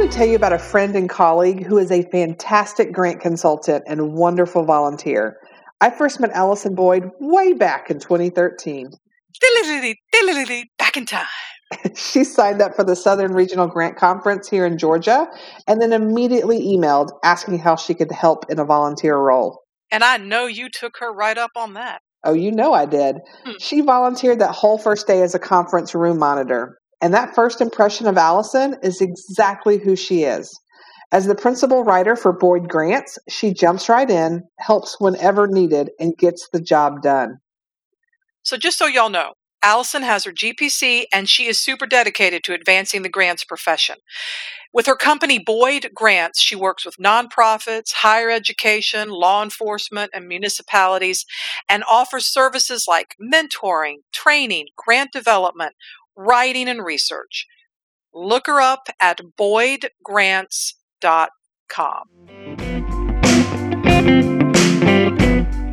want to tell you about a friend and colleague who is a fantastic grant consultant and wonderful volunteer. I first met Allison Boyd way back in 2013. Back in time. she signed up for the Southern Regional Grant Conference here in Georgia and then immediately emailed asking how she could help in a volunteer role. And I know you took her right up on that. Oh, you know I did. Hmm. She volunteered that whole first day as a conference room monitor. And that first impression of Allison is exactly who she is. As the principal writer for Boyd Grants, she jumps right in, helps whenever needed, and gets the job done. So, just so y'all know, Allison has her GPC and she is super dedicated to advancing the grants profession. With her company Boyd Grants, she works with nonprofits, higher education, law enforcement, and municipalities and offers services like mentoring, training, grant development, writing, and research. Look her up at boydgrants.com.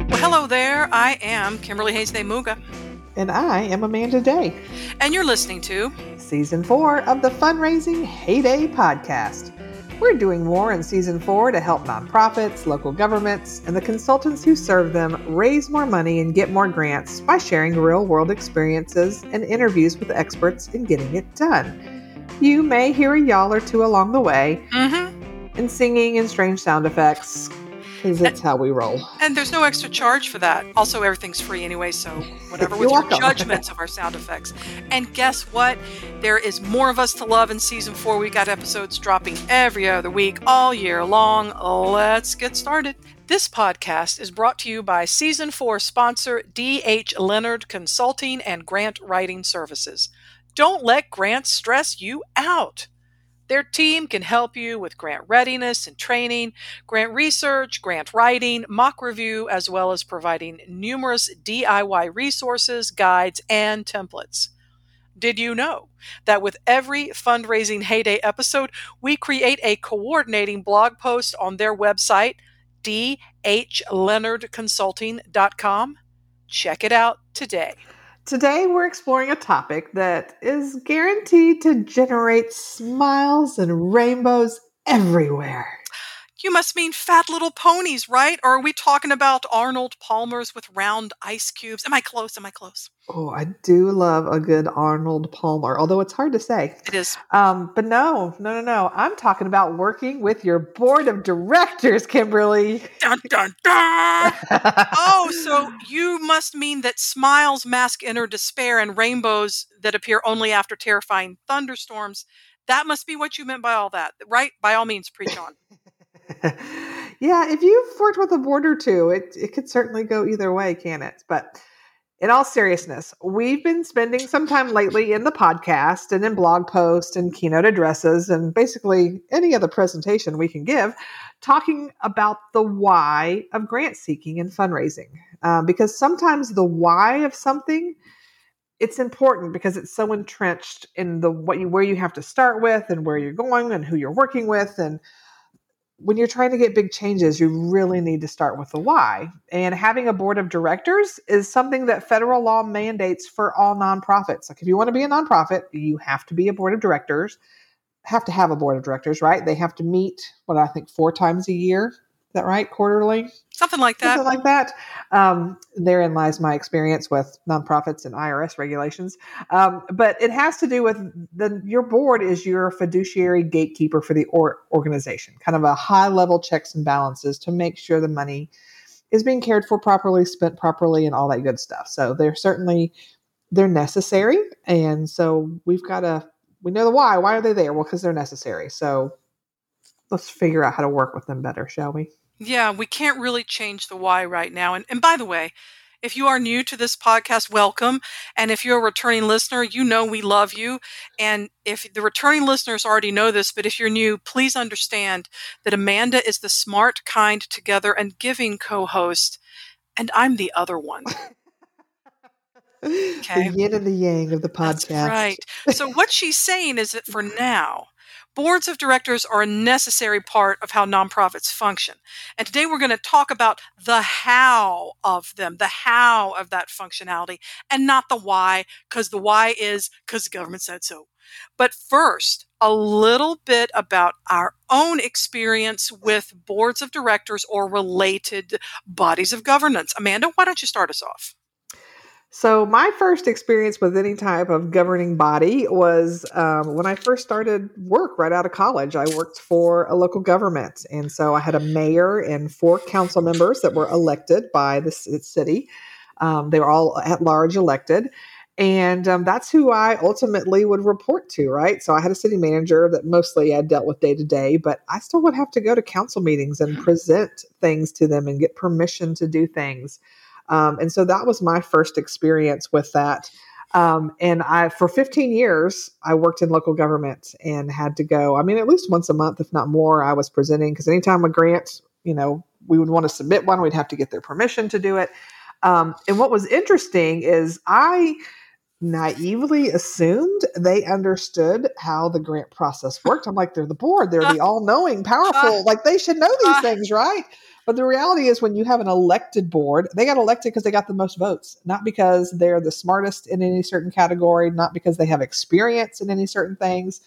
Well, hello there. I am Kimberly Hayes Muga. And I am Amanda Day. And you're listening to Season 4 of the Fundraising Heyday Podcast. We're doing more in Season 4 to help nonprofits, local governments, and the consultants who serve them raise more money and get more grants by sharing real world experiences and interviews with experts in getting it done. You may hear a y'all or two along the way, mm-hmm. and singing and strange sound effects, because it's how we roll. And there's no extra charge for that. Also, everything's free anyway, so whatever with your judgments of our sound effects. And guess what? There is more of us to love in season four. We got episodes dropping every other week, all year long. Let's get started. This podcast is brought to you by season four sponsor D.H. Leonard Consulting and Grant Writing Services. Don't let grants stress you out. Their team can help you with grant readiness and training, grant research, grant writing, mock review, as well as providing numerous DIY resources, guides, and templates. Did you know that with every fundraising heyday episode, we create a coordinating blog post on their website, dhleonardconsulting.com? Check it out today. Today, we're exploring a topic that is guaranteed to generate smiles and rainbows everywhere. You must mean fat little ponies, right? Or are we talking about Arnold Palmers with round ice cubes? Am I close? Am I close? Oh, I do love a good Arnold Palmer, although it's hard to say. It is. Um, but no, no, no, no. I'm talking about working with your board of directors, Kimberly. Dun, dun, dun. oh, so you must mean that smiles mask inner despair and rainbows that appear only after terrifying thunderstorms. That must be what you meant by all that, right? By all means, preach on. yeah, if you've worked with a board or two, it, it could certainly go either way, can it? But in all seriousness, we've been spending some time lately in the podcast and in blog posts and keynote addresses and basically any other presentation we can give talking about the why of grant seeking and fundraising. Um, because sometimes the why of something it's important because it's so entrenched in the what you where you have to start with and where you're going and who you're working with and when you're trying to get big changes, you really need to start with the why. And having a board of directors is something that federal law mandates for all nonprofits. Like if you want to be a nonprofit, you have to be a board of directors, have to have a board of directors, right? They have to meet what I think four times a year that right? Quarterly? Something like that. Something like that. Um, therein lies my experience with nonprofits and IRS regulations. Um, but it has to do with the your board is your fiduciary gatekeeper for the or, organization, kind of a high level checks and balances to make sure the money is being cared for properly, spent properly, and all that good stuff. So they're certainly they're necessary, and so we've got to we know the why. Why are they there? Well, because they're necessary. So let's figure out how to work with them better, shall we? Yeah, we can't really change the why right now. And, and by the way, if you are new to this podcast, welcome. And if you're a returning listener, you know we love you. And if the returning listeners already know this, but if you're new, please understand that Amanda is the smart, kind, together, and giving co host, and I'm the other one. Okay. The yin and the yang of the podcast. That's right. So, what she's saying is that for now, Boards of directors are a necessary part of how nonprofits function. And today we're going to talk about the how of them, the how of that functionality, and not the why, because the why is because the government said so. But first, a little bit about our own experience with boards of directors or related bodies of governance. Amanda, why don't you start us off? So, my first experience with any type of governing body was um, when I first started work right out of college. I worked for a local government. And so I had a mayor and four council members that were elected by the city. Um, they were all at large elected. And um, that's who I ultimately would report to, right? So I had a city manager that mostly I dealt with day to day, but I still would have to go to council meetings and present things to them and get permission to do things. Um, and so that was my first experience with that. Um, and I, for 15 years, I worked in local government and had to go, I mean, at least once a month, if not more, I was presenting because anytime a grant, you know, we would want to submit one, we'd have to get their permission to do it. Um, and what was interesting is I, naively assumed they understood how the grant process worked. I'm like, they're the board, they're the all knowing, powerful, like they should know these things, right? But the reality is, when you have an elected board, they got elected because they got the most votes, not because they're the smartest in any certain category, not because they have experience in any certain things.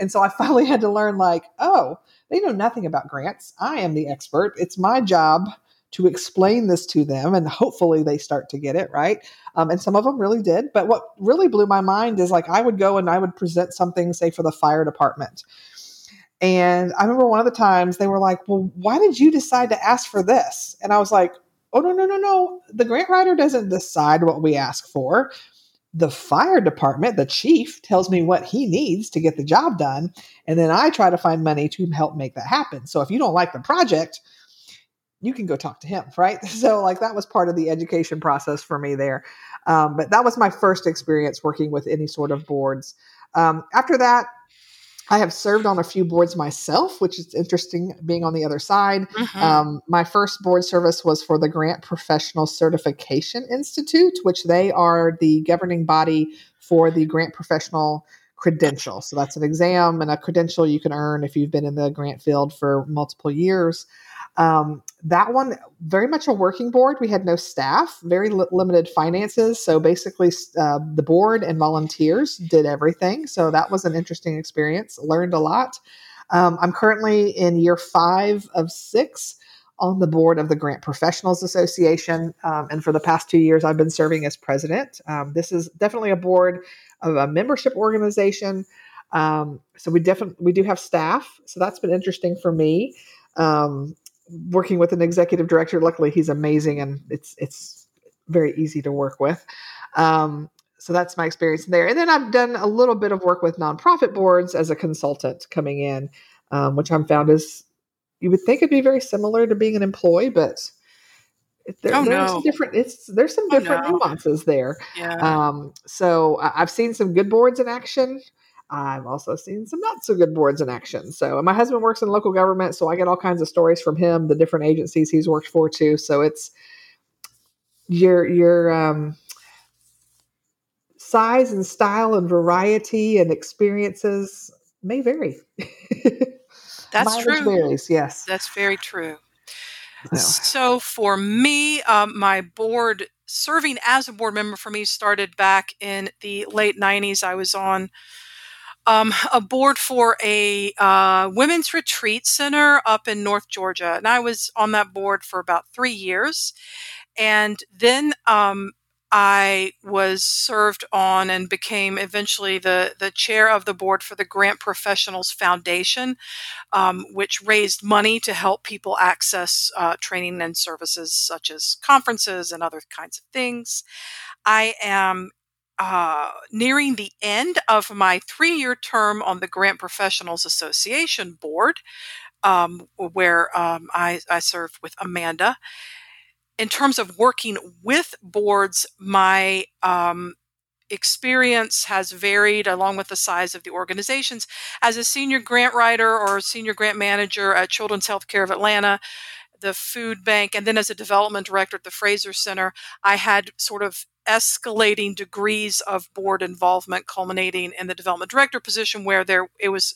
And so I finally had to learn, like, oh, they know nothing about grants. I am the expert. It's my job to explain this to them and hopefully they start to get it right um, and some of them really did but what really blew my mind is like i would go and i would present something say for the fire department and i remember one of the times they were like well why did you decide to ask for this and i was like oh no no no no the grant writer doesn't decide what we ask for the fire department the chief tells me what he needs to get the job done and then i try to find money to help make that happen so if you don't like the project you can go talk to him, right? So, like, that was part of the education process for me there. Um, but that was my first experience working with any sort of boards. Um, after that, I have served on a few boards myself, which is interesting being on the other side. Mm-hmm. Um, my first board service was for the Grant Professional Certification Institute, which they are the governing body for the Grant Professional Credential. So that's an exam and a credential you can earn if you've been in the grant field for multiple years. Um, that one, very much a working board. We had no staff, very li- limited finances. So basically, uh, the board and volunteers did everything. So that was an interesting experience. Learned a lot. Um, I'm currently in year five of six on the board of the Grant Professionals Association. Um, and for the past two years, I've been serving as president. Um, this is definitely a board of a membership organization. Um, so we definitely we do have staff. So that's been interesting for me. Um, working with an executive director. Luckily, he's amazing, and it's it's very easy to work with. Um, so that's my experience there. And then I've done a little bit of work with nonprofit boards as a consultant coming in, um, which I'm found is you would think it'd be very similar to being an employee, but there, oh, there's no. different it's there's some different oh, no. nuances there. Yeah. Um, so I've seen some good boards in action. I've also seen some not so good boards in action. So, my husband works in local government, so I get all kinds of stories from him, the different agencies he's worked for too. So it's your your um, size and style and variety and experiences may vary. That's true. Varies, yes. That's very true. So, so for me, um, my board serving as a board member for me started back in the late 90s. I was on um, a board for a uh, women's retreat center up in North Georgia. And I was on that board for about three years. And then um, I was served on and became eventually the, the chair of the board for the Grant Professionals Foundation, um, which raised money to help people access uh, training and services such as conferences and other kinds of things. I am uh, nearing the end of my three year term on the Grant Professionals Association board, um, where um, I, I served with Amanda. In terms of working with boards, my um, experience has varied along with the size of the organizations. As a senior grant writer or senior grant manager at Children's Healthcare of Atlanta, the food bank, and then as a development director at the Frazer Center, I had sort of escalating degrees of board involvement culminating in the development director position where there it was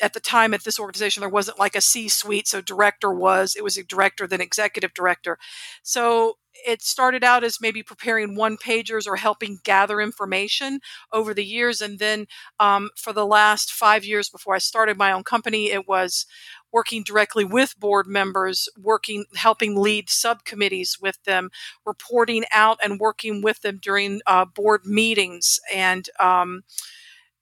at the time at this organization there wasn't like a c suite so director was it was a director then executive director. So it started out as maybe preparing one pagers or helping gather information over the years and then um, for the last five years before i started my own company it was working directly with board members working helping lead subcommittees with them reporting out and working with them during uh, board meetings and um,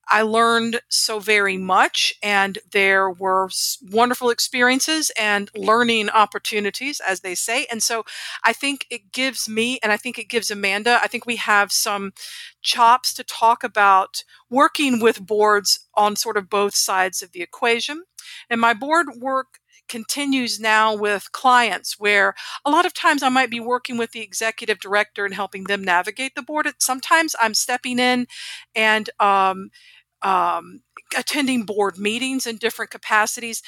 I learned so very much, and there were wonderful experiences and learning opportunities, as they say. And so I think it gives me, and I think it gives Amanda, I think we have some chops to talk about working with boards on sort of both sides of the equation. And my board work continues now with clients where a lot of times I might be working with the executive director and helping them navigate the board. Sometimes I'm stepping in and um, um, attending board meetings in different capacities.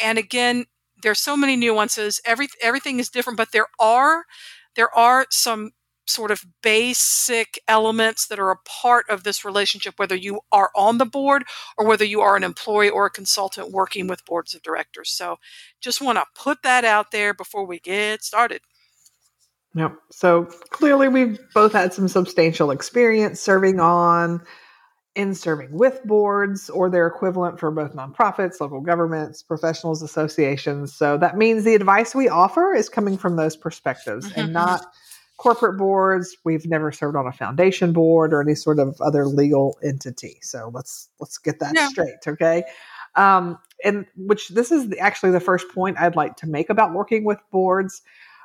And again, there's so many nuances. Every everything is different, but there are there are some sort of basic elements that are a part of this relationship, whether you are on the board or whether you are an employee or a consultant working with boards of directors. So just want to put that out there before we get started. Yep. So clearly, we've both had some substantial experience serving on in serving with boards or their equivalent for both nonprofits, local governments, professionals associations. So that means the advice we offer is coming from those perspectives mm-hmm. and not corporate boards. We've never served on a foundation board or any sort of other legal entity. So let's let's get that yeah. straight, okay? Um, and which this is actually the first point I'd like to make about working with boards.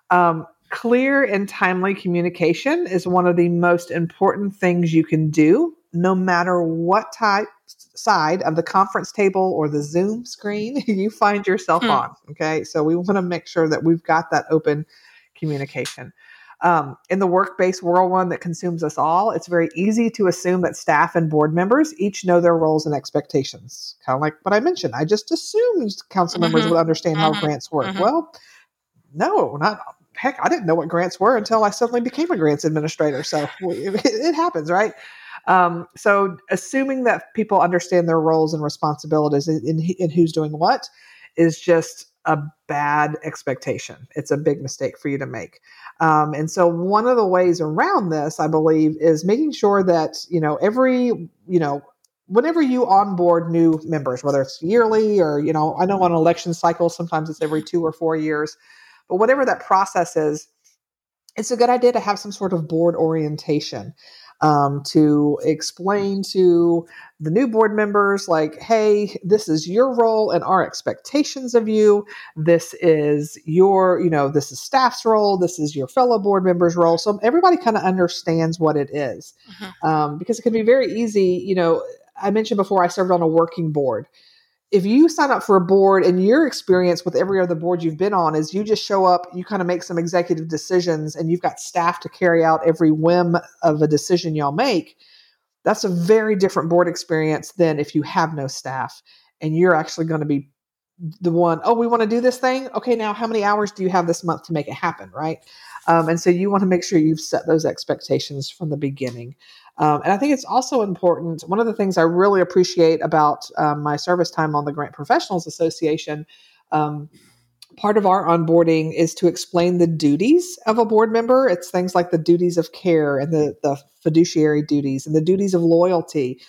Um, clear and timely communication is one of the most important things you can do no matter what type side of the conference table or the Zoom screen you find yourself hmm. on. Okay. So we want to make sure that we've got that open communication. Um, in the work based world one that consumes us all, it's very easy to assume that staff and board members each know their roles and expectations. Kind of like what I mentioned. I just assumed council mm-hmm. members would understand mm-hmm. how grants work. Mm-hmm. Well, no, not heck. I didn't know what grants were until I suddenly became a grants administrator. So it, it happens, right? Um, so assuming that people understand their roles and responsibilities in, in, in who's doing what is just a bad expectation. It's a big mistake for you to make. Um, and so one of the ways around this, I believe, is making sure that, you know, every, you know, whenever you onboard new members, whether it's yearly or, you know, I know on election cycles, sometimes it's every two or four years, but whatever that process is, it's a good idea to have some sort of board orientation um, to explain to the new board members, like, hey, this is your role and our expectations of you. This is your, you know, this is staff's role. This is your fellow board members' role. So everybody kind of understands what it is. Mm-hmm. Um, because it can be very easy, you know. I mentioned before I served on a working board if you sign up for a board and your experience with every other board you've been on is you just show up, you kind of make some executive decisions, and you've got staff to carry out every whim of a decision y'all make, that's a very different board experience than if you have no staff and you're actually going to be the one, oh, we want to do this thing. Okay, now how many hours do you have this month to make it happen, right? Um, and so you want to make sure you've set those expectations from the beginning. Um, and I think it's also important. One of the things I really appreciate about um, my service time on the Grant Professionals Association, um, part of our onboarding is to explain the duties of a board member. It's things like the duties of care and the, the fiduciary duties and the duties of loyalty.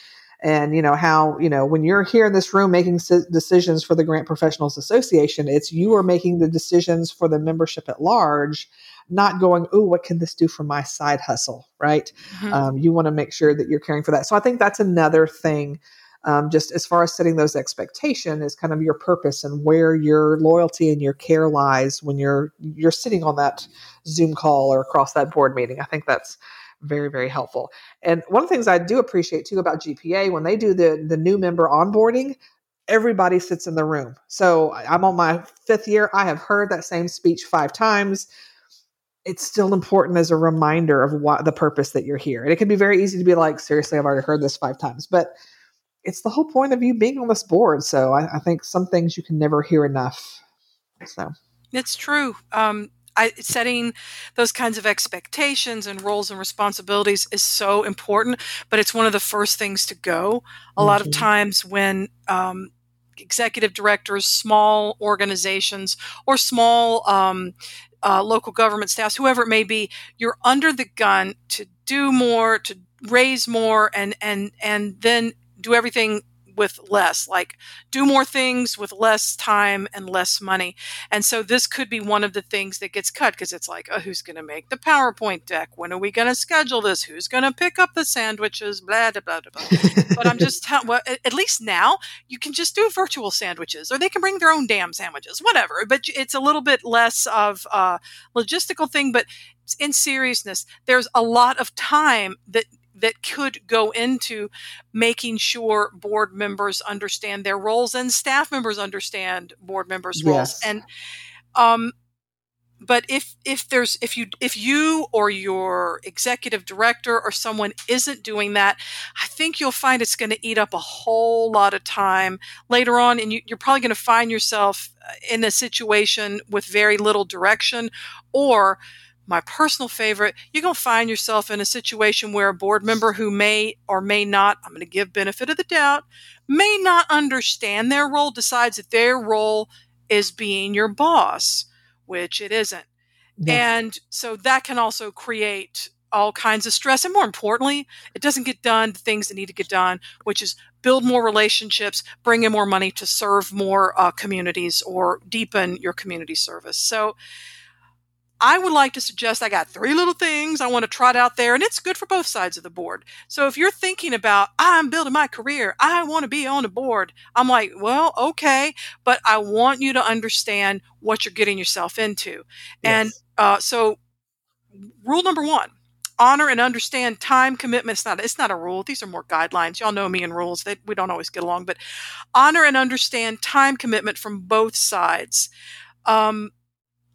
And you know how you know when you're here in this room making decisions for the Grant Professionals Association, it's you are making the decisions for the membership at large not going, oh, what can this do for my side hustle, right? Mm-hmm. Um, you want to make sure that you're caring for that. So I think that's another thing. Um, just as far as setting those expectations is kind of your purpose and where your loyalty and your care lies when you're you're sitting on that Zoom call or across that board meeting. I think that's very very helpful. And one of the things I do appreciate too about GPA when they do the the new member onboarding, everybody sits in the room. So I'm on my fifth year. I have heard that same speech five times it's still important as a reminder of what the purpose that you're here. And it can be very easy to be like, seriously, I've already heard this five times, but it's the whole point of you being on this board. So I, I think some things you can never hear enough. So it's true. Um, I, setting those kinds of expectations and roles and responsibilities is so important, but it's one of the first things to go. A mm-hmm. lot of mm-hmm. times when um, executive directors, small organizations, or small um, uh, local government staffs, whoever it may be, you're under the gun to do more, to raise more, and and and then do everything with less, like do more things with less time and less money. And so this could be one of the things that gets cut because it's like, oh, who's going to make the PowerPoint deck? When are we going to schedule this? Who's going to pick up the sandwiches? Blah, blah, blah, blah. but I'm just telling, well, at least now you can just do virtual sandwiches or they can bring their own damn sandwiches, whatever. But it's a little bit less of a logistical thing. But in seriousness, there's a lot of time that that could go into making sure board members understand their roles and staff members understand board members' roles. And um, but if if there's if you if you or your executive director or someone isn't doing that i think you'll find it's going to eat up a whole lot of time later on and you, you're probably going to find yourself uh, in a situation with very little direction or my personal favorite, you're going to find yourself in a situation where a board member who may or may not, I'm going to give benefit of the doubt, may not understand their role, decides that their role is being your boss, which it isn't. And so that can also create all kinds of stress. And more importantly, it doesn't get done the things that need to get done, which is build more relationships, bring in more money to serve more uh, communities or deepen your community service. So, I would like to suggest I got three little things I want to trot out there, and it's good for both sides of the board. So if you're thinking about, I'm building my career, I want to be on a board, I'm like, well, okay, but I want you to understand what you're getting yourself into. Yes. And uh, so, rule number one honor and understand time commitment. It's not, it's not a rule. These are more guidelines. Y'all know me and rules. They, we don't always get along, but honor and understand time commitment from both sides. Um,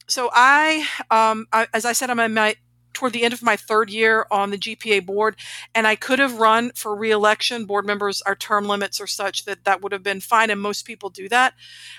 so I, um, I, as I said, I'm in my toward the end of my third year on the GPA board, and I could have run for reelection. Board members, our term limits are such that that would have been fine, and most people do that.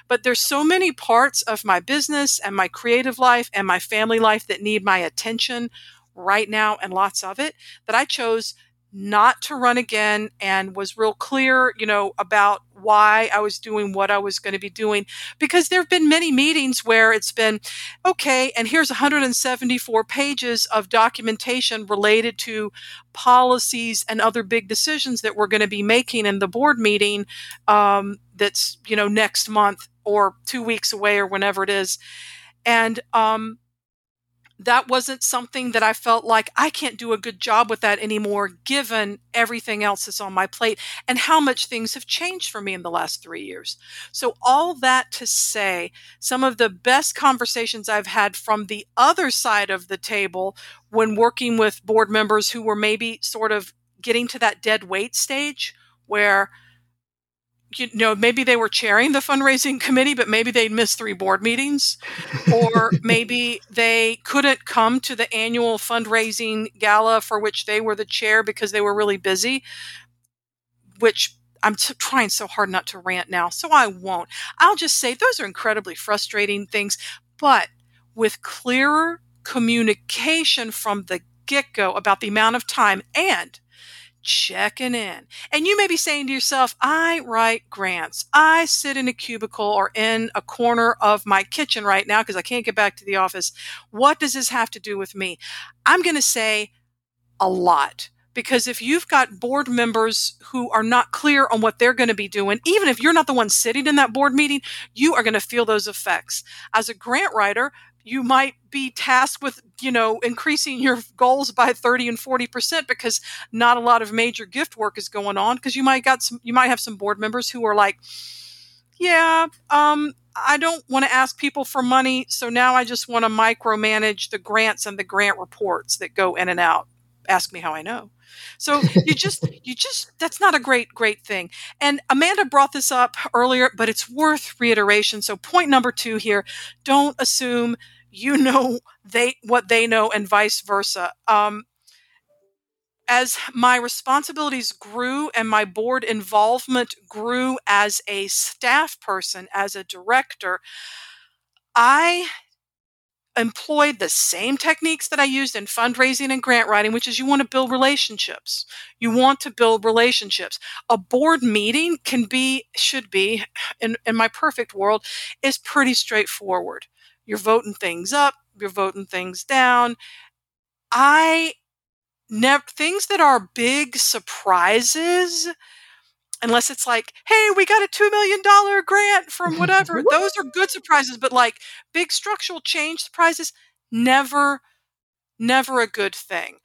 But there's so many parts of my business and my creative life and my family life that need my attention right now, and lots of it, that I chose not to run again and was real clear, you know, about why I was doing what I was going to be doing. Because there have been many meetings where it's been, okay, and here's 174 pages of documentation related to policies and other big decisions that we're going to be making in the board meeting um, that's, you know, next month or two weeks away or whenever it is. And, um, that wasn't something that I felt like I can't do a good job with that anymore, given everything else that's on my plate and how much things have changed for me in the last three years. So, all that to say, some of the best conversations I've had from the other side of the table when working with board members who were maybe sort of getting to that dead weight stage where you know, maybe they were chairing the fundraising committee, but maybe they'd missed three board meetings, or maybe they couldn't come to the annual fundraising gala for which they were the chair because they were really busy, which I'm t- trying so hard not to rant now, so I won't. I'll just say those are incredibly frustrating things, but with clearer communication from the get go about the amount of time and checking in. And you may be saying to yourself, I write grants. I sit in a cubicle or in a corner of my kitchen right now because I can't get back to the office. What does this have to do with me? I'm going to say a lot. Because if you've got board members who are not clear on what they're going to be doing, even if you're not the one sitting in that board meeting, you are going to feel those effects. As a grant writer, you might be tasked with you know increasing your goals by 30 and 40% because not a lot of major gift work is going on because you might got some you might have some board members who are like yeah um I don't want to ask people for money so now I just want to micromanage the grants and the grant reports that go in and out. Ask me how I know so you just you just that's not a great great thing. And Amanda brought this up earlier, but it's worth reiteration. So point number 2 here, don't assume you know they what they know and vice versa. Um, as my responsibilities grew and my board involvement grew as a staff person, as a director, I employed the same techniques that I used in fundraising and grant writing, which is you want to build relationships. You want to build relationships. A board meeting can be, should be, in, in my perfect world, is pretty straightforward. You're voting things up, you're voting things down. I never, things that are big surprises, unless it's like, hey, we got a $2 million grant from whatever. Those are good surprises, but like big structural change surprises, never, never a good thing.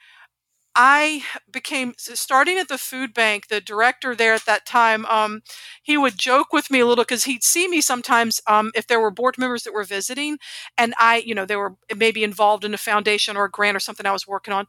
I became starting at the food bank. The director there at that time, um, he would joke with me a little because he'd see me sometimes um, if there were board members that were visiting, and I, you know, they were maybe involved in a foundation or a grant or something I was working on.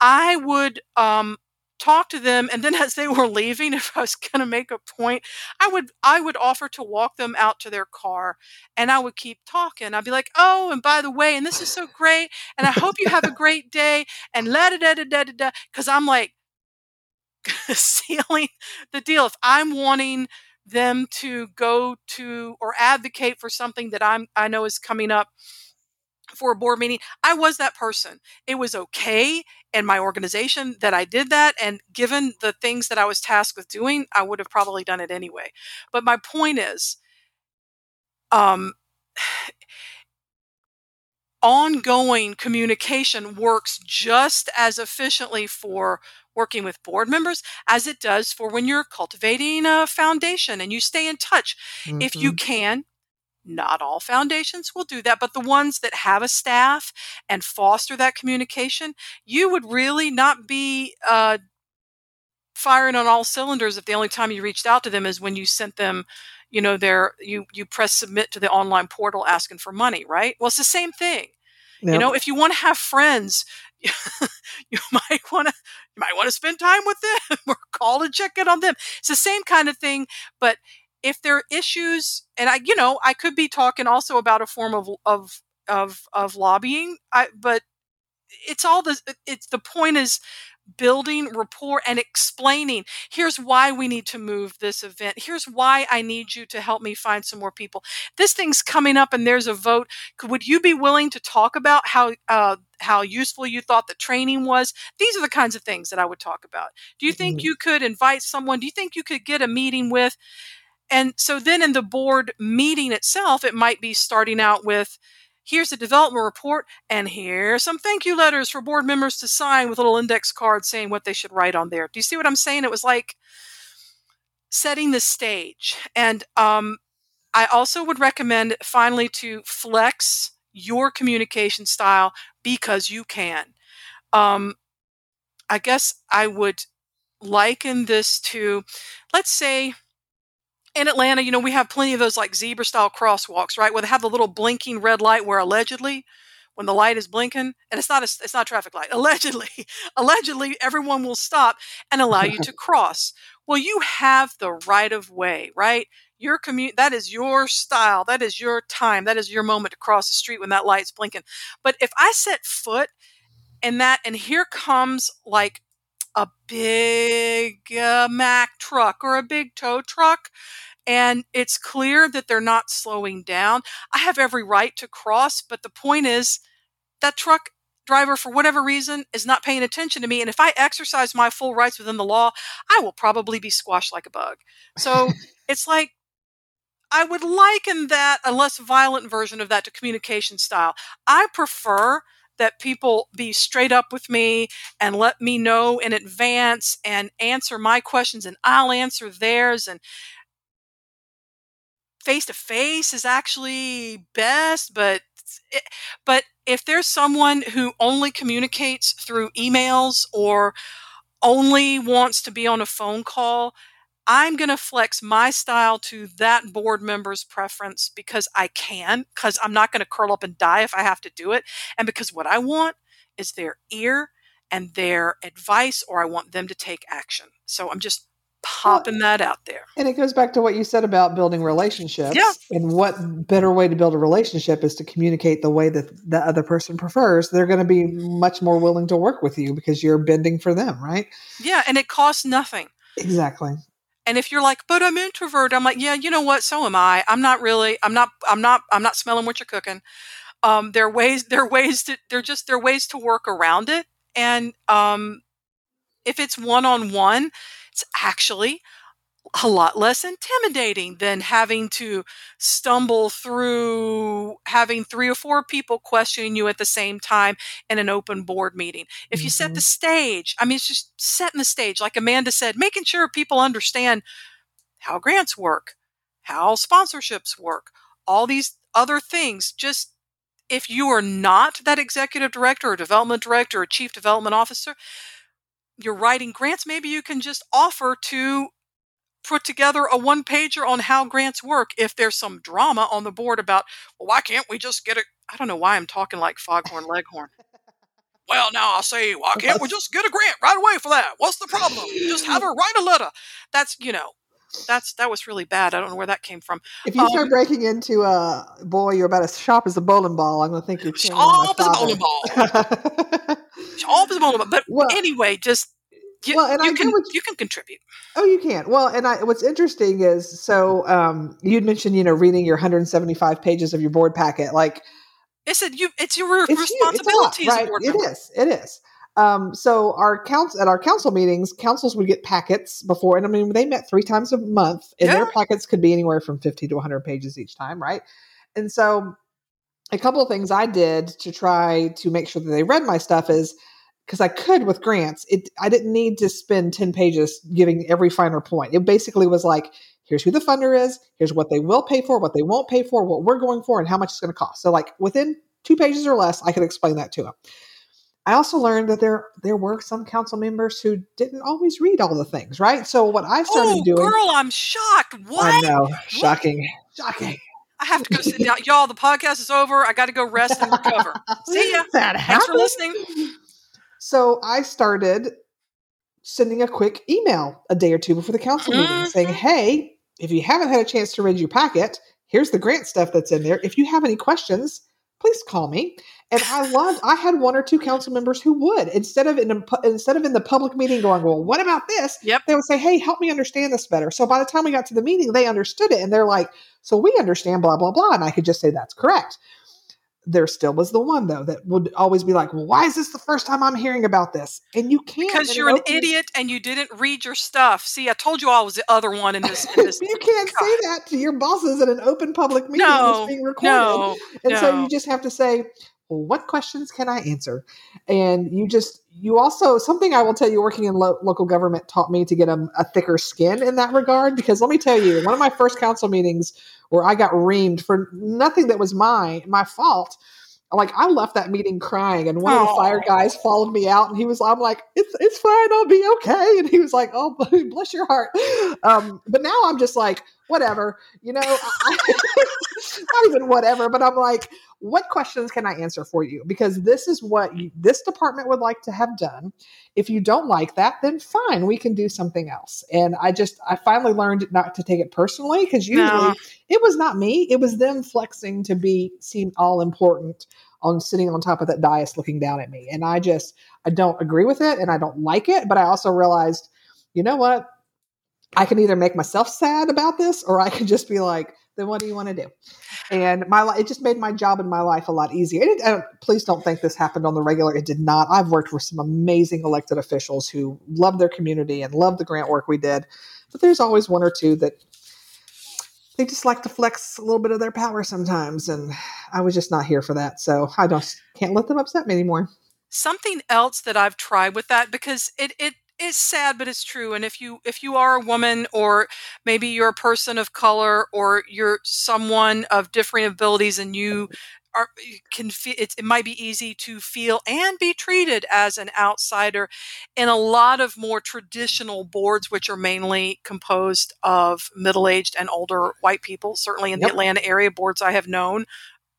I would um, talk to them and then as they were leaving if i was going to make a point i would i would offer to walk them out to their car and i would keep talking i'd be like oh and by the way and this is so great and i hope you have a great day and la da da da da da because i'm like sealing the deal if i'm wanting them to go to or advocate for something that i'm i know is coming up for a board meeting. I was that person. It was okay in my organization that I did that. And given the things that I was tasked with doing, I would have probably done it anyway. But my point is, um, ongoing communication works just as efficiently for working with board members as it does for when you're cultivating a foundation and you stay in touch. Mm-hmm. If you mm-hmm. can, not all foundations will do that, but the ones that have a staff and foster that communication, you would really not be uh, firing on all cylinders if the only time you reached out to them is when you sent them, you know, their you you press submit to the online portal asking for money, right? Well, it's the same thing. Yep. You know, if you want to have friends, you might want to you might want to spend time with them or call and check in on them. It's the same kind of thing, but if there are issues, and I, you know, I could be talking also about a form of of of of lobbying, I, but it's all the it's the point is building rapport and explaining here's why we need to move this event. Here's why i need you to help me find some more people. This thing's coming up and there's a vote. Would you be willing to talk about how uh, how useful you thought the training was? These are the kinds of things that i would talk about. Do you think mm-hmm. you could invite someone? Do you think you could get a meeting with and so then in the board meeting itself, it might be starting out with here's the development report, and here's some thank you letters for board members to sign with little index cards saying what they should write on there. Do you see what I'm saying? It was like setting the stage. And um, I also would recommend finally to flex your communication style because you can. Um, I guess I would liken this to, let's say, in Atlanta, you know, we have plenty of those like zebra style crosswalks, right? Where they have the little blinking red light where allegedly when the light is blinking and it's not a, it's not a traffic light allegedly allegedly everyone will stop and allow you to cross well you have the right of way right your commute that is your style that is your time that is your moment to cross the street when that light's blinking but if i set foot in that and here comes like a big uh, mack truck or a big tow truck and it's clear that they're not slowing down. I have every right to cross, but the point is that truck driver, for whatever reason, is not paying attention to me. And if I exercise my full rights within the law, I will probably be squashed like a bug. So it's like, I would liken that, a less violent version of that, to communication style. I prefer that people be straight up with me and let me know in advance and answer my questions and I'll answer theirs and face to face is actually best, but but if there's someone who only communicates through emails or only wants to be on a phone call, I'm going to flex my style to that board member's preference because I can, because I'm not going to curl up and die if I have to do it. And because what I want is their ear and their advice, or I want them to take action. So I'm just popping that out there. And it goes back to what you said about building relationships. Yeah. And what better way to build a relationship is to communicate the way that the other person prefers. They're going to be much more willing to work with you because you're bending for them, right? Yeah, and it costs nothing. Exactly. And if you're like, but I'm introvert, I'm like, yeah, you know what? So am I. I'm not really. I'm not. I'm not. I'm not smelling what you're cooking. Um, there are ways. There are ways to. There just there are ways to work around it. And um, if it's one on one, it's actually a lot less intimidating than having to stumble through having three or four people questioning you at the same time in an open board meeting. If you mm-hmm. set the stage, I mean, it's just setting the stage, like Amanda said, making sure people understand how grants work, how sponsorships work, all these other things. Just if you are not that executive director or development director or chief development officer, you're writing grants, maybe you can just offer to put together a one pager on how grants work if there's some drama on the board about, well, why can't we just get a. I don't know why I'm talking like Foghorn Leghorn. well, now I'll say, why can't we just get a grant right away for that? What's the problem? Just have her write a letter. That's, you know, that's that was really bad. I don't know where that came from. If you um, start breaking into a uh, boy, you're about as sharp as a bowling ball. I'm gonna think you're sharp as a bowling ball. sharp as a bowling ball. But well, anyway, just you, well, and you I can you, you, can contribute. Oh, you can. Well, and I, what's interesting is so um, you'd mentioned you know reading your 175 pages of your board packet. Like I said, you it's your it's responsibility. Lot, right? It is. It is. Um, so our council at our council meetings, councils would get packets before, and I mean they met three times a month, and yeah. their packets could be anywhere from 50 to 100 pages each time, right? And so a couple of things I did to try to make sure that they read my stuff is because I could with grants. It I didn't need to spend 10 pages giving every finer point. It basically was like, here's who the funder is, here's what they will pay for, what they won't pay for, what we're going for, and how much it's going to cost. So like within two pages or less, I could explain that to them. I also learned that there there were some council members who didn't always read all the things, right? So what I started oh, doing, girl, I'm shocked. What? I know, shocking, shocking. I have to go sit down, y'all. The podcast is over. I got to go rest and recover. See ya. That Thanks happened? for listening. So I started sending a quick email a day or two before the council meeting mm-hmm. saying, hey, if you haven't had a chance to read your packet, here's the grant stuff that's in there. If you have any questions, please call me. And I loved. I had one or two council members who would instead of in instead of in the public meeting going, "Well, what about this?" Yep. They would say, "Hey, help me understand this better." So by the time we got to the meeting, they understood it, and they're like, "So we understand." Blah blah blah, and I could just say, "That's correct." There still was the one though that would always be like, well, "Why is this the first time I'm hearing about this?" And you can't because you're an idiot and you didn't read your stuff. See, I told you I was the other one in this. In this you can't God. say that to your bosses in an open public meeting no, that's being recorded, no, and no. so you just have to say, what questions can I answer? And you just, you also, something I will tell you working in lo- local government taught me to get a, a, thicker skin in that regard. Because let me tell you, one of my first council meetings where I got reamed for nothing that was my, my fault. Like I left that meeting crying, and one Aww. of the fire guys followed me out, and he was, I'm like, it's it's fine, I'll be okay. And he was like, oh, bless your heart. Um, but now I'm just like, whatever, you know, I, not even whatever, but I'm like, what questions can I answer for you? Because this is what you, this department would like to have done. If you don't like that, then fine, we can do something else. And I just, I finally learned not to take it personally because usually no. it was not me, it was them flexing to be seen all important on sitting on top of that dais looking down at me. And I just, I don't agree with it and I don't like it. But I also realized, you know what? I can either make myself sad about this or I can just be like, then what do you want to do? And my it just made my job in my life a lot easier. It, please don't think this happened on the regular. It did not. I've worked with some amazing elected officials who love their community and love the grant work we did, but there's always one or two that they just like to flex a little bit of their power sometimes, and I was just not here for that. So I don't can't let them upset me anymore. Something else that I've tried with that because it it is sad but it's true and if you if you are a woman or maybe you're a person of color or you're someone of different abilities and you are can feel it, it might be easy to feel and be treated as an outsider in a lot of more traditional boards which are mainly composed of middle-aged and older white people certainly in yep. the atlanta area boards i have known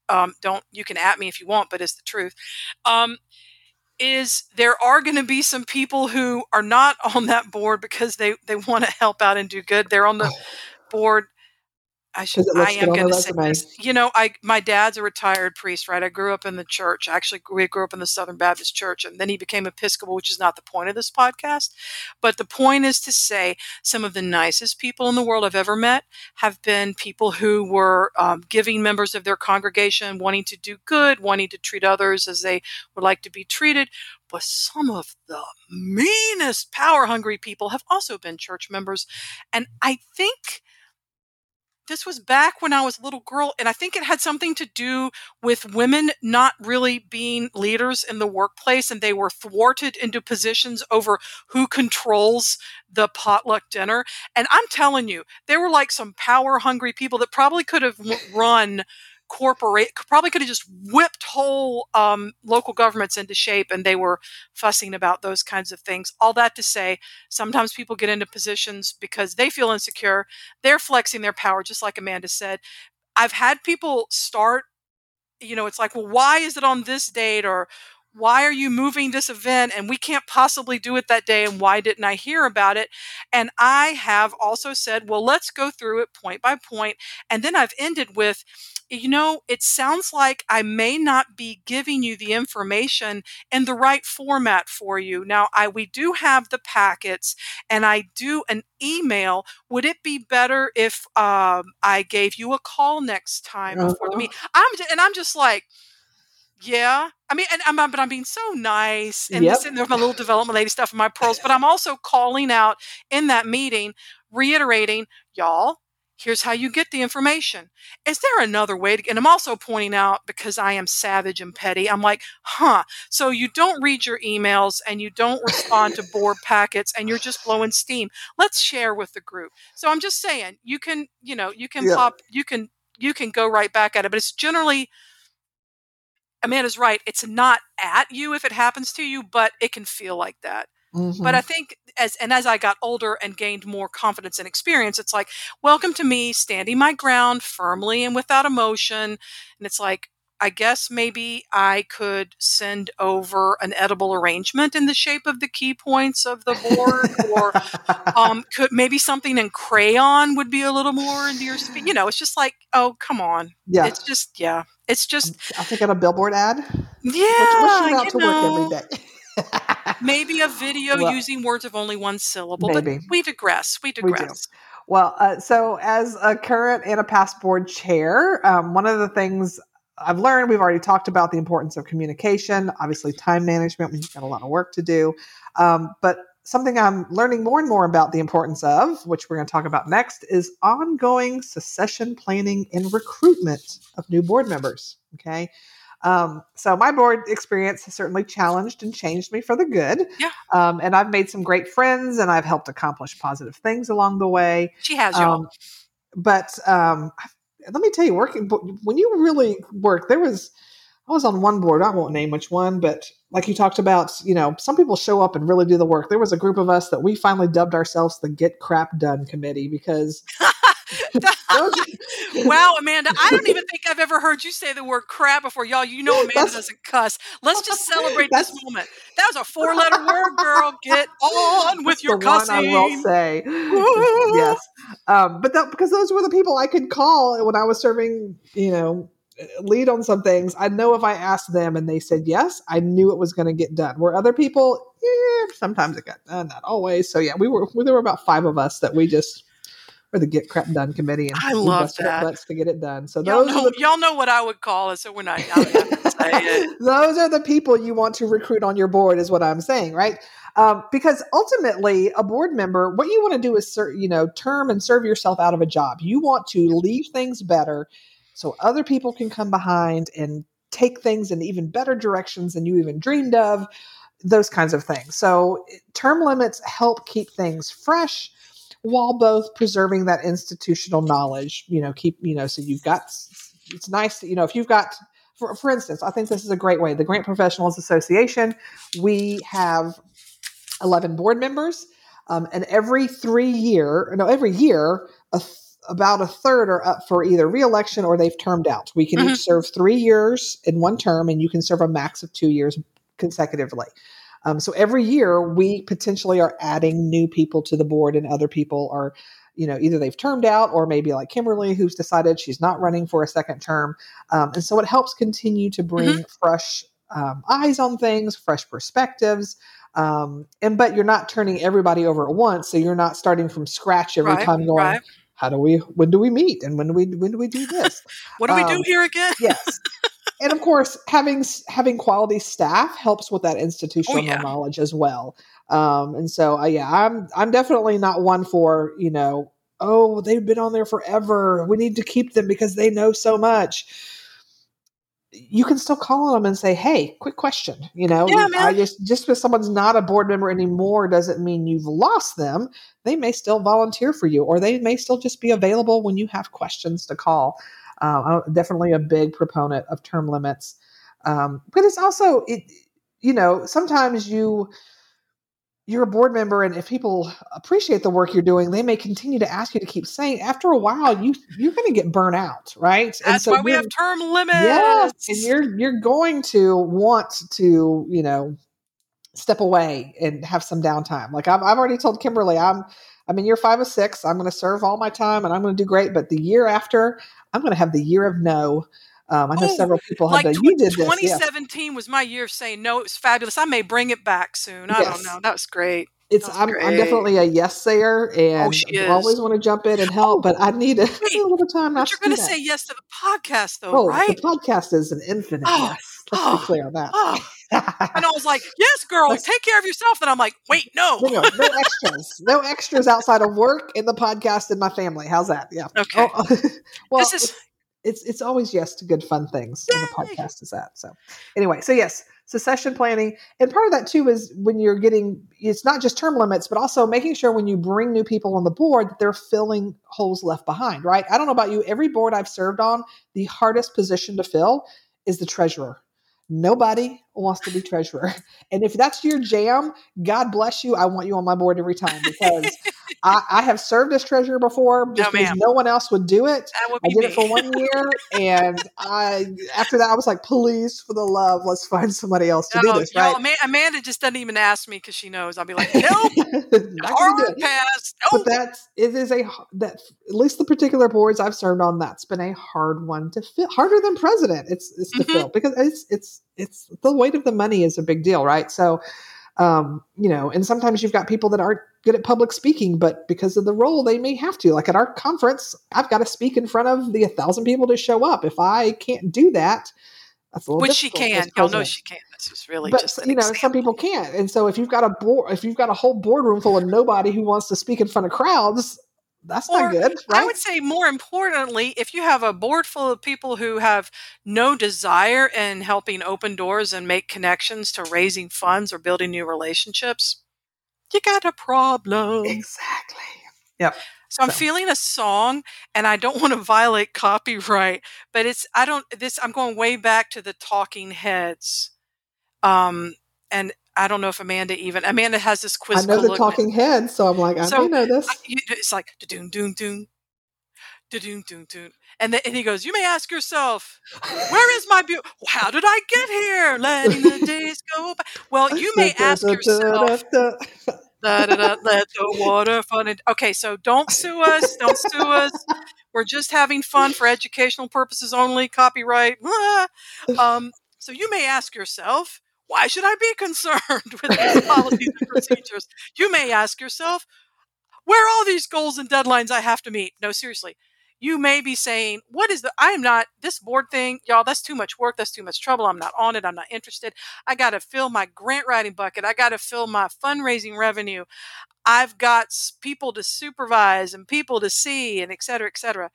um, don't you can at me if you want but it's the truth um, is there are going to be some people who are not on that board because they they want to help out and do good. They're on the oh. board I should. I am going to say. You know, I my dad's a retired priest, right? I grew up in the church. Actually, we grew up in the Southern Baptist Church, and then he became Episcopal, which is not the point of this podcast. But the point is to say some of the nicest people in the world I've ever met have been people who were um, giving members of their congregation, wanting to do good, wanting to treat others as they would like to be treated. But some of the meanest, power hungry people have also been church members, and I think this was back when I was a little girl, and I think it had something to do with women not really being leaders in the workplace, and they were thwarted into positions over who controls the potluck dinner. And I'm telling you, there were like some power hungry people that probably could have run corporate probably could have just whipped whole um, local governments into shape and they were fussing about those kinds of things. All that to say sometimes people get into positions because they feel insecure they're flexing their power just like amanda said. I've had people start you know it's like well why is it on this date? or why are you moving this event and we can't possibly do it that day and why didn't i hear about it? And i have also said well let's go through it point by point. And then i've ended with you know, it sounds like I may not be giving you the information in the right format for you. Now, I we do have the packets, and I do an email. Would it be better if um, I gave you a call next time uh-huh. before the meeting? I'm and I'm just like, yeah. I mean, and I'm, but I'm being so nice and yep. sitting there with my little development lady stuff and my pearls, but I'm also calling out in that meeting, reiterating, y'all, here's how you get the information. Is there another way to, and I'm also pointing out because I am savage and petty. I'm like, huh, so you don't read your emails and you don't respond to board packets and you're just blowing steam. Let's share with the group. So I'm just saying, you can, you know, you can yeah. pop, you can, you can go right back at it, but it's generally, Amanda's right. It's not at you if it happens to you, but it can feel like that. Mm-hmm. But I think as and as I got older and gained more confidence and experience, it's like, welcome to me standing my ground firmly and without emotion. And it's like, I guess maybe I could send over an edible arrangement in the shape of the key points of the board, or um, could maybe something in crayon would be a little more into your speed. You know, it's just like, oh, come on. Yeah. It's just, yeah. It's just. I think on a billboard ad. Yeah. Which, which out to know. work every day. Maybe a video well, using words of only one syllable, maybe. but we digress. We digress. We well, uh, so as a current and a past board chair, um, one of the things I've learned, we've already talked about the importance of communication, obviously time management when you've got a lot of work to do. Um, but something I'm learning more and more about the importance of, which we're going to talk about next, is ongoing succession planning and recruitment of new board members. Okay. Um, so my board experience has certainly challenged and changed me for the good. Yeah. Um, and I've made some great friends and I've helped accomplish positive things along the way. She has, y'all. Um, but um, let me tell you, working when you really work, there was I was on one board. I won't name which one, but like you talked about, you know, some people show up and really do the work. There was a group of us that we finally dubbed ourselves the Get Crap Done Committee because wow, Amanda, I don't even think I've ever heard you say the word crap before. Y'all, you know Amanda that's, doesn't cuss. Let's just celebrate this moment. That was a four letter word, girl. Get on with your cussing. I will say. yes. Um, but that, because those were the people I could call when I was serving, you know, lead on some things. I know if I asked them and they said yes, I knew it was going to get done. Where other people, yeah, sometimes it got done, not always. So yeah, we were there were about five of us that we just or the get crap done committee. And I love that. Butts to get it done. So y'all those know, the, y'all know what I would call it. So we're not. those are the people you want to recruit on your board, is what I'm saying, right? Um, because ultimately, a board member, what you want to do is, ser- you know, term and serve yourself out of a job. You want to leave things better, so other people can come behind and take things in even better directions than you even dreamed of. Those kinds of things. So term limits help keep things fresh while both preserving that institutional knowledge. You know, keep you know, so you've got. It's nice, that, you know, if you've got for, for instance, I think this is a great way. The Grant Professionals Association, we have 11 board members, um, and every three year, no, every year, a th- about a third are up for either reelection or they've termed out. We can mm-hmm. each serve three years in one term, and you can serve a max of two years consecutively. Um, so every year we potentially are adding new people to the board, and other people are, you know, either they've termed out or maybe like Kimberly, who's decided she's not running for a second term. Um, and so it helps continue to bring mm-hmm. fresh um, eyes on things, fresh perspectives. Um, and but you're not turning everybody over at once, so you're not starting from scratch every right, time going. Right. How do we? When do we meet? And when do we? When do we do this? what do we do um, here again? yes, and of course, having having quality staff helps with that oh, institutional oh, yeah. knowledge as well. Um, and so, uh, yeah, I'm I'm definitely not one for you know, oh, they've been on there forever. We need to keep them because they know so much. You can still call on them and say, "Hey, quick question." You know, yeah, I just just because someone's not a board member anymore doesn't mean you've lost them. They may still volunteer for you, or they may still just be available when you have questions to call. Uh, I'm definitely a big proponent of term limits, um, but it's also it. You know, sometimes you you're a board member and if people appreciate the work you're doing they may continue to ask you to keep saying after a while you you're going to get burnt out right? That's and so why we have term limits yes and you're you're going to want to you know step away and have some downtime. Like i've, I've already told kimberly i'm i'm you're five of six i'm going to serve all my time and i'm going to do great but the year after i'm going to have the year of no um, I know oh, several people have like You did 2017 was my year of saying no. It was fabulous. I may bring it back soon. I yes. don't know. That was great. It's I'm, I'm, definitely a yes sayer oh, and oh, always want to jump in and help, oh, but I need a, wait, a little time. But you're going to say yes to the podcast, though, oh, right? The podcast is an infinite oh, yes. Let's be oh, clear on that. Oh. and I was like, "Yes, girl, take care of yourself." And I'm like, "Wait, no, no, no, no extras, no extras outside of work and the podcast and my family. How's that? Yeah. Okay. Oh, oh, well, this is it's it's always yes to good fun things Yay! and the podcast is that so anyway so yes succession planning and part of that too is when you're getting it's not just term limits but also making sure when you bring new people on the board that they're filling holes left behind right i don't know about you every board i've served on the hardest position to fill is the treasurer Nobody wants to be treasurer. And if that's your jam, God bless you. I want you on my board every time because I, I, have served as treasurer before just no, because no one else would do it. I did me. it for one year. and I after that, I was like, please, for the love, let's find somebody else to no, do this. Right? Amanda just doesn't even ask me because she knows. I'll be like, nope, hard pass. Nope. But that's, it is a, that at least the particular boards I've served on, that's been a hard one to fill, harder than president. It's, it's to mm-hmm. fill because it's, it's, it's the weight of the money is a big deal, right? So, um, you know, and sometimes you've got people that aren't good at public speaking, but because of the role, they may have to. Like at our conference, I've got to speak in front of the thousand people to show up. If I can't do that, that's a little which she can. Y'all know she can. This is really but, just you know example. some people can't, and so if you've got a board, if you've got a whole boardroom full of nobody who wants to speak in front of crowds, that's or, not good. Right? I would say more importantly, if you have a board full of people who have no desire in helping open doors and make connections to raising funds or building new relationships, you got a problem. Exactly. Yep. So I'm feeling a song and I don't want to violate copyright, but it's I don't this I'm going way back to the talking heads. Um and I don't know if Amanda even Amanda has this quiz. I know the talking heads, so I'm like, I so, know this. It's like doon doon doon, doon doon doon, and then and he goes, "You may ask yourself, where is my beauty? How did I get here? Letting the days go by." Well, you may ask yourself. Da, da, da, let the water fun. Okay, so don't sue us. Don't sue us. We're just having fun for educational purposes only. Copyright. Um, so you may ask yourself, why should I be concerned with these policies and procedures? You may ask yourself, where are all these goals and deadlines I have to meet? No, seriously. You may be saying, what is the, I am not, this board thing, y'all, that's too much work. That's too much trouble. I'm not on it. I'm not interested. I got to fill my grant writing bucket. I got to fill my fundraising revenue. I've got people to supervise and people to see and et cetera, et cetera.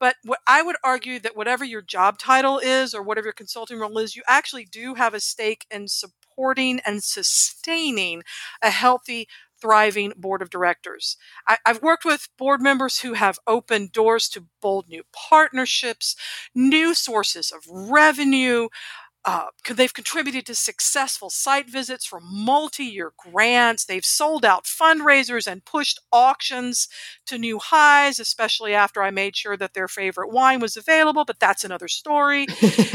But what I would argue that whatever your job title is or whatever your consulting role is, you actually do have a stake in supporting and sustaining a healthy, thriving board of directors. I, have worked with board members who have opened doors to bold new partnerships, new sources of revenue, uh, they've contributed to successful site visits for multi-year grants. They've sold out fundraisers and pushed auctions to new highs, especially after I made sure that their favorite wine was available, but that's another story.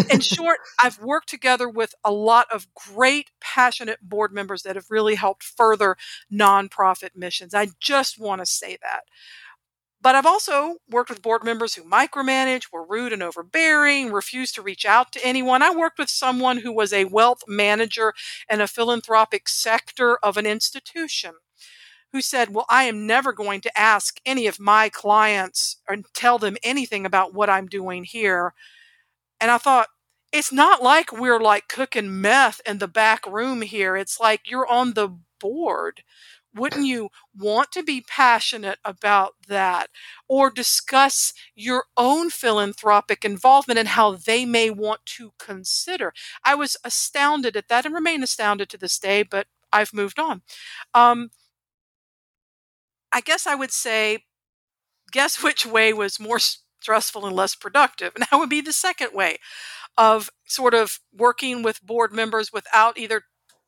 In short, I've worked together with a lot of great, passionate board members that have really helped further nonprofit missions. I just want to say that. But I've also worked with board members who micromanage, were rude and overbearing, refused to reach out to anyone. I worked with someone who was a wealth manager in a philanthropic sector of an institution who said, Well, I am never going to ask any of my clients or tell them anything about what I'm doing here. And I thought, it's not like we're like cooking meth in the back room here. It's like you're on the board. Wouldn't you want to be passionate about that or discuss your own philanthropic involvement and how they may want to consider? I was astounded at that and remain astounded to this day, but I've moved on. Um, I guess I would say, guess which way was more stressful and less productive? And that would be the second way of sort of working with board members without either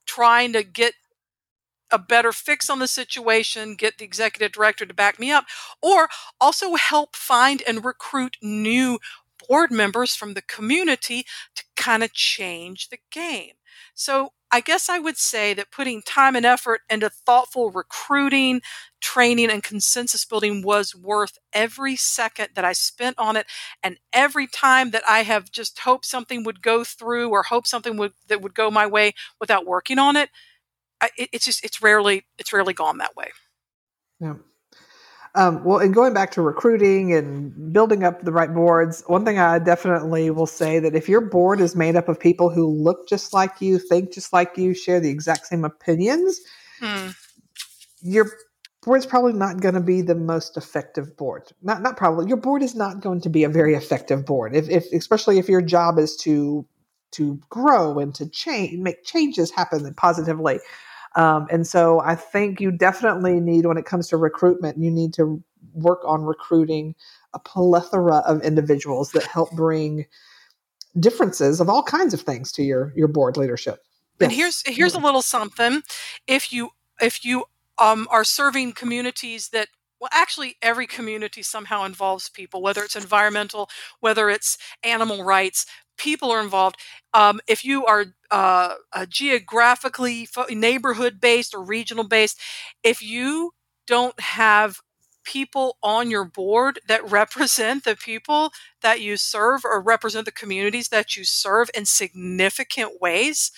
trying to get a better fix on the situation, get the executive director to back me up, or also help find and recruit new board members from the community to kind of change the game. So I guess I would say that putting time and effort into thoughtful recruiting, training, and consensus building was worth every second that I spent on it. And every time that I have just hoped something would go through or hope something would that would go my way without working on it, I, it it's just it's rarely it's rarely gone that way. Yeah. Um, well, and going back to recruiting and building up the right boards, one thing I definitely will say that if your board is made up of people who look just like you, think just like you, share the exact same opinions, hmm. your board's probably not going to be the most effective board. Not not probably. Your board is not going to be a very effective board. If, if especially if your job is to to grow and to change, make changes happen positively. Um, and so I think you definitely need, when it comes to recruitment, you need to work on recruiting a plethora of individuals that help bring differences of all kinds of things to your your board leadership. Yes. And here's here's a little something. If you if you um, are serving communities that well actually every community somehow involves people whether it's environmental whether it's animal rights people are involved. Um, if you are uh, geographically neighborhood based or regional based, if you don't have people on your board that represent the people that you serve or represent the communities that you serve in significant ways,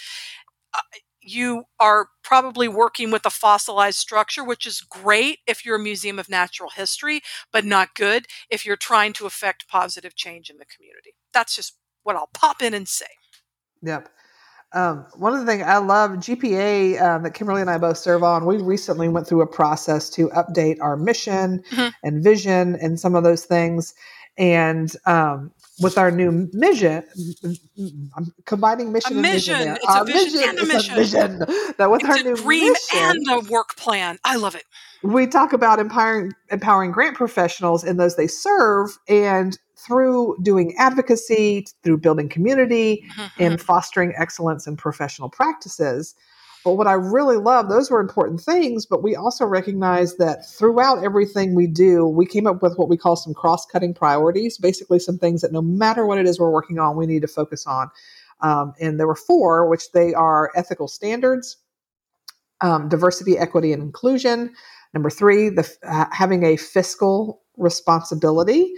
uh, you are probably working with a fossilized structure, which is great if you're a museum of natural history, but not good if you're trying to affect positive change in the community. That's just what I'll pop in and say. Yep. Um, one of the things I love, GPA um, that Kimberly and I both serve on, we recently went through a process to update our mission mm-hmm. and vision and some of those things. And um, with our new mission, I'm combining mission a and mission. There. It's our a vision, vision and a mission. A vision. That with it's our new dream mission, and a work plan. I love it. We talk about empowering empowering grant professionals and those they serve, and through doing advocacy, through building community, mm-hmm. and fostering excellence in professional practices. But what I really love, those were important things, but we also recognize that throughout everything we do, we came up with what we call some cross cutting priorities, basically, some things that no matter what it is we're working on, we need to focus on. Um, and there were four, which they are ethical standards, um, diversity, equity, and inclusion. Number three, the, uh, having a fiscal responsibility.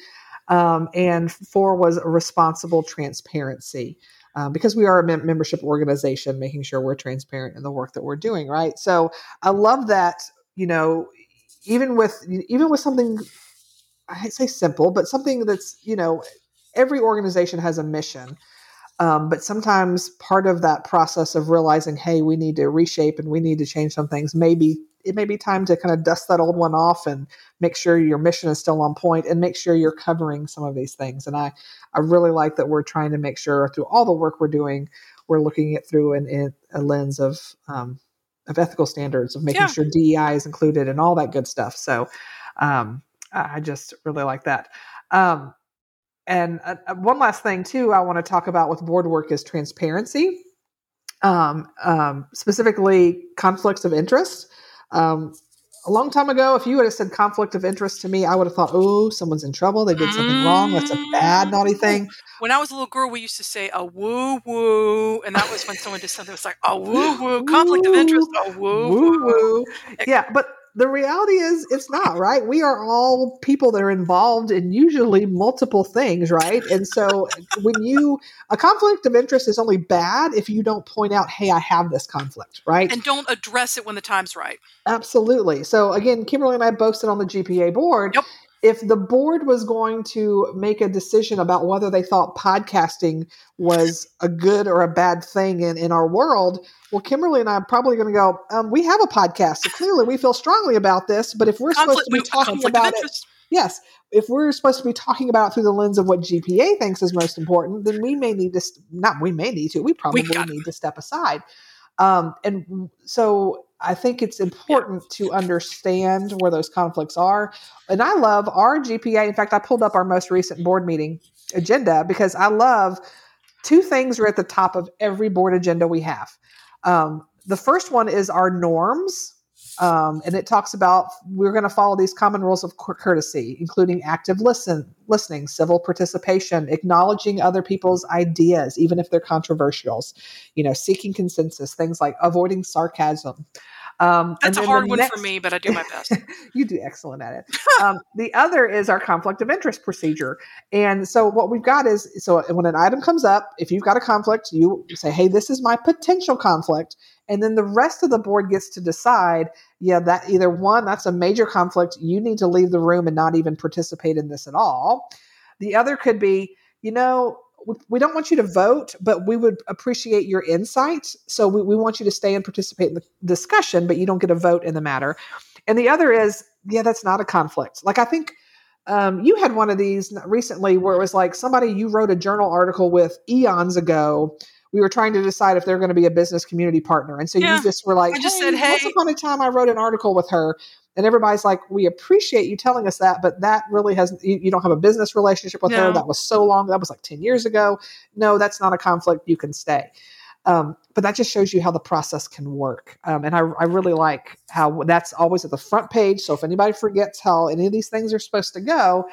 Um, and four was responsible transparency. Uh, because we are a mem- membership organization, making sure we're transparent in the work that we're doing, right? So I love that, you know, even with even with something I say simple, but something that's you know every organization has a mission. Um, but sometimes part of that process of realizing, hey, we need to reshape and we need to change some things, maybe it may be time to kind of dust that old one off and make sure your mission is still on point and make sure you're covering some of these things. And I, I really like that we're trying to make sure through all the work we're doing, we're looking at through an, an a lens of um, of ethical standards, of making yeah. sure DEI is included and all that good stuff. So um, I just really like that. Um, and uh, uh one last thing too, I want to talk about with board work is transparency. Um, um, specifically conflicts of interest. Um, a long time ago, if you would have said conflict of interest to me, I would have thought, oh, someone's in trouble. They did something wrong. That's a bad, naughty thing. When I was a little girl, we used to say a woo woo. And that was when someone did something that was like a woo woo, conflict of interest, a woo woo. Yeah, but the reality is it's not right? We are all people that are involved in usually multiple things right? And so when you a conflict of interest is only bad if you don't point out hey i have this conflict right? And don't address it when the time's right. Absolutely. So again kimberly and i both sit on the gpa board. Yep if the board was going to make a decision about whether they thought podcasting was a good or a bad thing in, in our world, well, Kimberly and I are probably going to go, um, we have a podcast. So clearly we feel strongly about this, but if we're conflict, supposed to be talking about it, yes, if we're supposed to be talking about it through the lens of what GPA thinks is most important, then we may need to, not we may need to, we probably we need to step aside. Um, and so I think it's important yeah. to understand where those conflicts are. And I love our GPA. In fact, I pulled up our most recent board meeting agenda because I love two things are at the top of every board agenda we have. Um, the first one is our norms. Um, and it talks about we're going to follow these common rules of courtesy, including active listen, listening, civil participation, acknowledging other people's ideas, even if they're controversial, you know, seeking consensus, things like avoiding sarcasm. Um, That's a hard one next, for me, but I do my best. you do excellent at it. um, the other is our conflict of interest procedure. And so what we've got is so when an item comes up, if you've got a conflict, you say, hey, this is my potential conflict. And then the rest of the board gets to decide, yeah, that either one, that's a major conflict. You need to leave the room and not even participate in this at all. The other could be, you know, we don't want you to vote, but we would appreciate your insight. So we, we want you to stay and participate in the discussion, but you don't get a vote in the matter. And the other is, yeah, that's not a conflict. Like I think um, you had one of these recently where it was like somebody you wrote a journal article with eons ago we were trying to decide if they're going to be a business community partner. And so yeah. you just were like, I just hey, said, hey. Once upon a time, I wrote an article with her. And everybody's like, we appreciate you telling us that, but that really hasn't, you, you don't have a business relationship with no. her. That was so long. That was like 10 years ago. No, that's not a conflict. You can stay. Um, but that just shows you how the process can work. Um, and I, I really like how that's always at the front page. So if anybody forgets how any of these things are supposed to go,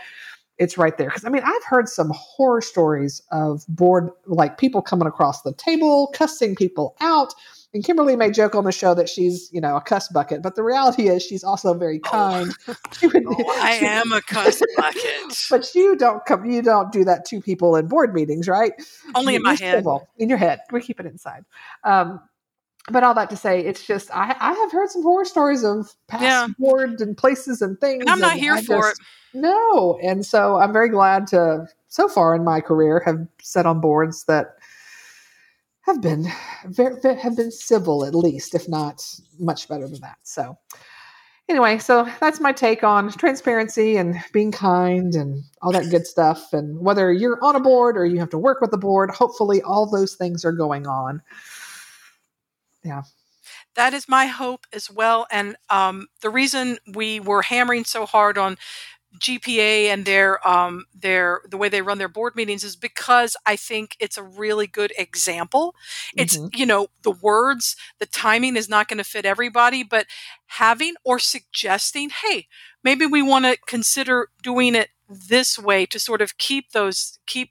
it's right there. Because I mean, I've heard some horror stories of board, like people coming across the table, cussing people out. And Kimberly may joke on the show that she's, you know, a cuss bucket, but the reality is she's also very oh. kind. Oh, would, oh I am a cuss bucket. but you don't come, you don't do that to people in board meetings, right? Only you, in my head. Civil, in your head. We keep it inside. Um, but all that to say, it's just I, I have heard some horror stories of past yeah. boards and places and things. And I'm not here I for just, it. No, and so I'm very glad to so far in my career have sat on boards that have been very have been civil at least, if not much better than that. So anyway, so that's my take on transparency and being kind and all that good stuff. And whether you're on a board or you have to work with the board, hopefully all those things are going on yeah that is my hope as well and um, the reason we were hammering so hard on GPA and their um, their the way they run their board meetings is because I think it's a really good example. It's mm-hmm. you know the words, the timing is not going to fit everybody, but having or suggesting, hey, maybe we want to consider doing it this way to sort of keep those keep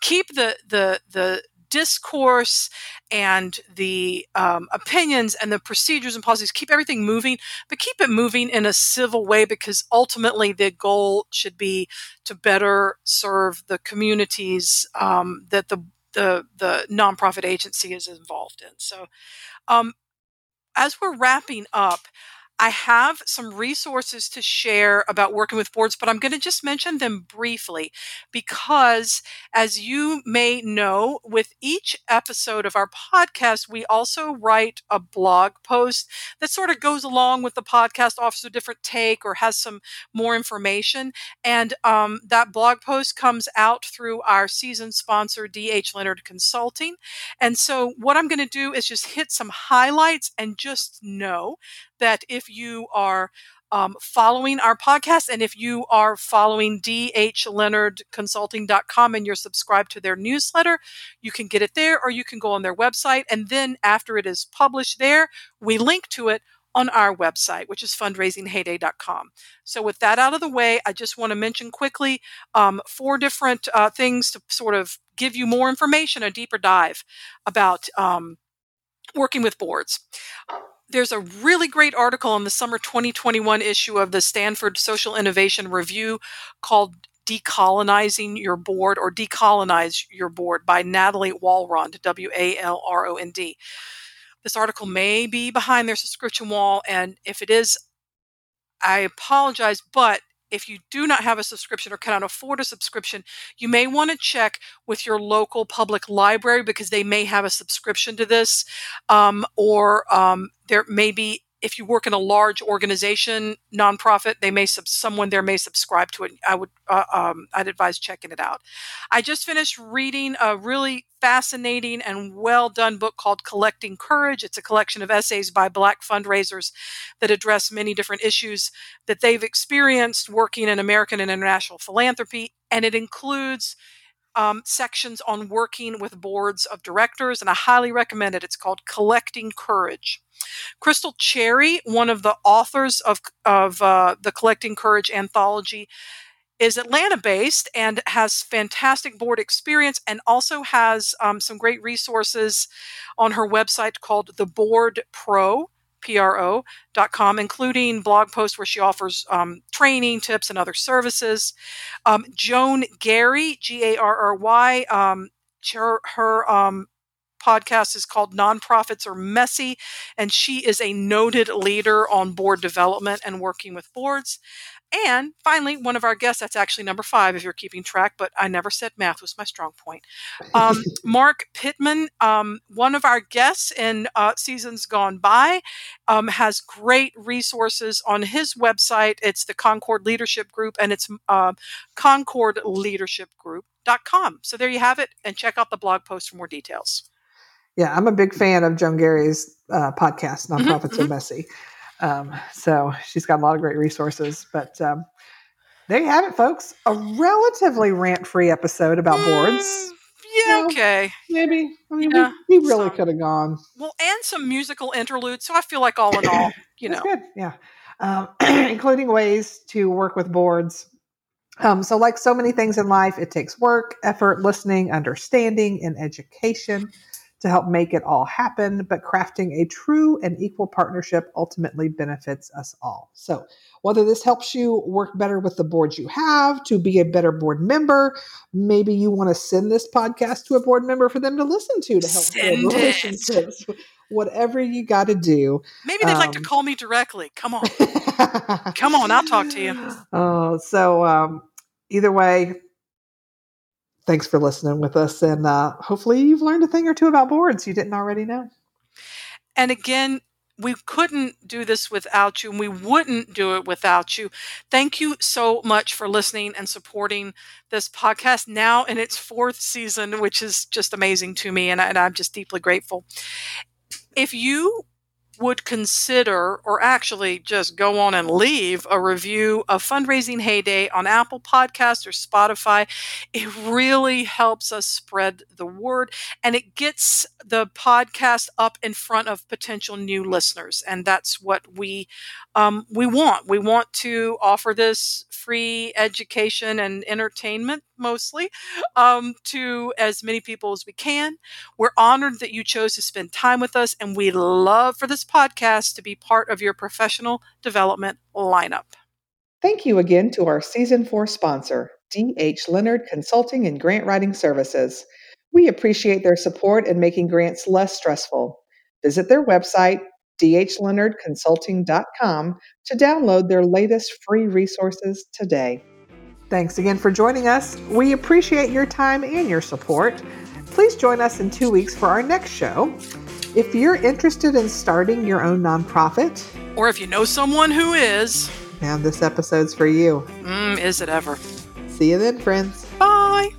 keep the the the discourse and the um, opinions and the procedures and policies keep everything moving but keep it moving in a civil way because ultimately the goal should be to better serve the communities um, that the, the the nonprofit agency is involved in. So um, as we're wrapping up I have some resources to share about working with boards, but I'm going to just mention them briefly because, as you may know, with each episode of our podcast, we also write a blog post that sort of goes along with the podcast, offers a different take, or has some more information. And um, that blog post comes out through our season sponsor, DH Leonard Consulting. And so, what I'm going to do is just hit some highlights and just know that if you are um, following our podcast and if you are following dhleonardconsulting.com and you're subscribed to their newsletter, you can get it there or you can go on their website. And then after it is published there, we link to it on our website, which is fundraisingheyday.com. So, with that out of the way, I just want to mention quickly um, four different uh, things to sort of give you more information, a deeper dive about um, working with boards there's a really great article in the summer 2021 issue of the Stanford Social Innovation Review called Decolonizing Your Board or Decolonize Your Board by Natalie Walrond, W A L R O N D. This article may be behind their subscription wall, and if it is, I apologize, but if you do not have a subscription or cannot afford a subscription, you may want to check with your local public library because they may have a subscription to this, um, or um, there may be if you work in a large organization, nonprofit, they may sub- someone there may subscribe to it. I would uh, um, I'd advise checking it out. I just finished reading a really fascinating and well done book called Collecting Courage. It's a collection of essays by Black fundraisers that address many different issues that they've experienced working in American and international philanthropy, and it includes um, sections on working with boards of directors, and I highly recommend it. It's called Collecting Courage. Crystal Cherry, one of the authors of, of uh, the Collecting Courage anthology, is Atlanta based and has fantastic board experience and also has um, some great resources on her website called The Board Pro. Pro.com, including blog posts where she offers um, training tips and other services. Um, Joan Garry, G A R R Y, um, her, her um, podcast is called Nonprofits Are Messy, and she is a noted leader on board development and working with boards. And finally, one of our guests, that's actually number five if you're keeping track, but I never said math was my strong point. Um, Mark Pittman, um, one of our guests in uh, seasons gone by, um, has great resources on his website. It's the Concord Leadership Group, and it's uh, concordleadershipgroup.com. So there you have it, and check out the blog post for more details. Yeah, I'm a big fan of Joan Garry's uh, podcast, mm-hmm, Nonprofits mm-hmm, Are Messy. Um, so she's got a lot of great resources. But um, there you have it, folks. A relatively rant free episode about mm, boards. Yeah, you know, okay. Maybe. I mean, yeah, we, we really could have gone. Well, and some musical interludes. So I feel like all in all, you know. good. Yeah. Um, including ways to work with boards. Um, so, like so many things in life, it takes work, effort, listening, understanding, and education to help make it all happen, but crafting a true and equal partnership ultimately benefits us all. So, whether this helps you work better with the boards you have, to be a better board member, maybe you want to send this podcast to a board member for them to listen to to help send build relationships. It. Whatever you got to do. Maybe they'd um, like to um, call me directly. Come on. Come on, I'll talk to you. Oh, uh, so um, either way, thanks for listening with us. And uh, hopefully, you've learned a thing or two about boards you didn't already know. And again, we couldn't do this without you, and we wouldn't do it without you. Thank you so much for listening and supporting this podcast now in its fourth season, which is just amazing to me, and, I, and I'm just deeply grateful. If you would consider or actually just go on and leave a review of Fundraising Heyday on Apple Podcasts or Spotify. It really helps us spread the word and it gets the podcast up in front of potential new listeners. And that's what we um, we want. We want to offer this free education and entertainment mostly um, to as many people as we can. We're honored that you chose to spend time with us, and we love for this podcast to be part of your professional development lineup. Thank you again to our season four sponsor, D.H. Leonard Consulting and Grant Writing Services. We appreciate their support in making grants less stressful. Visit their website, dhleonardconsulting.com, to download their latest free resources today. Thanks again for joining us. We appreciate your time and your support. Please join us in two weeks for our next show. If you're interested in starting your own nonprofit, or if you know someone who is, and this episode's for you. Mm, is it ever? See you then, friends. Bye.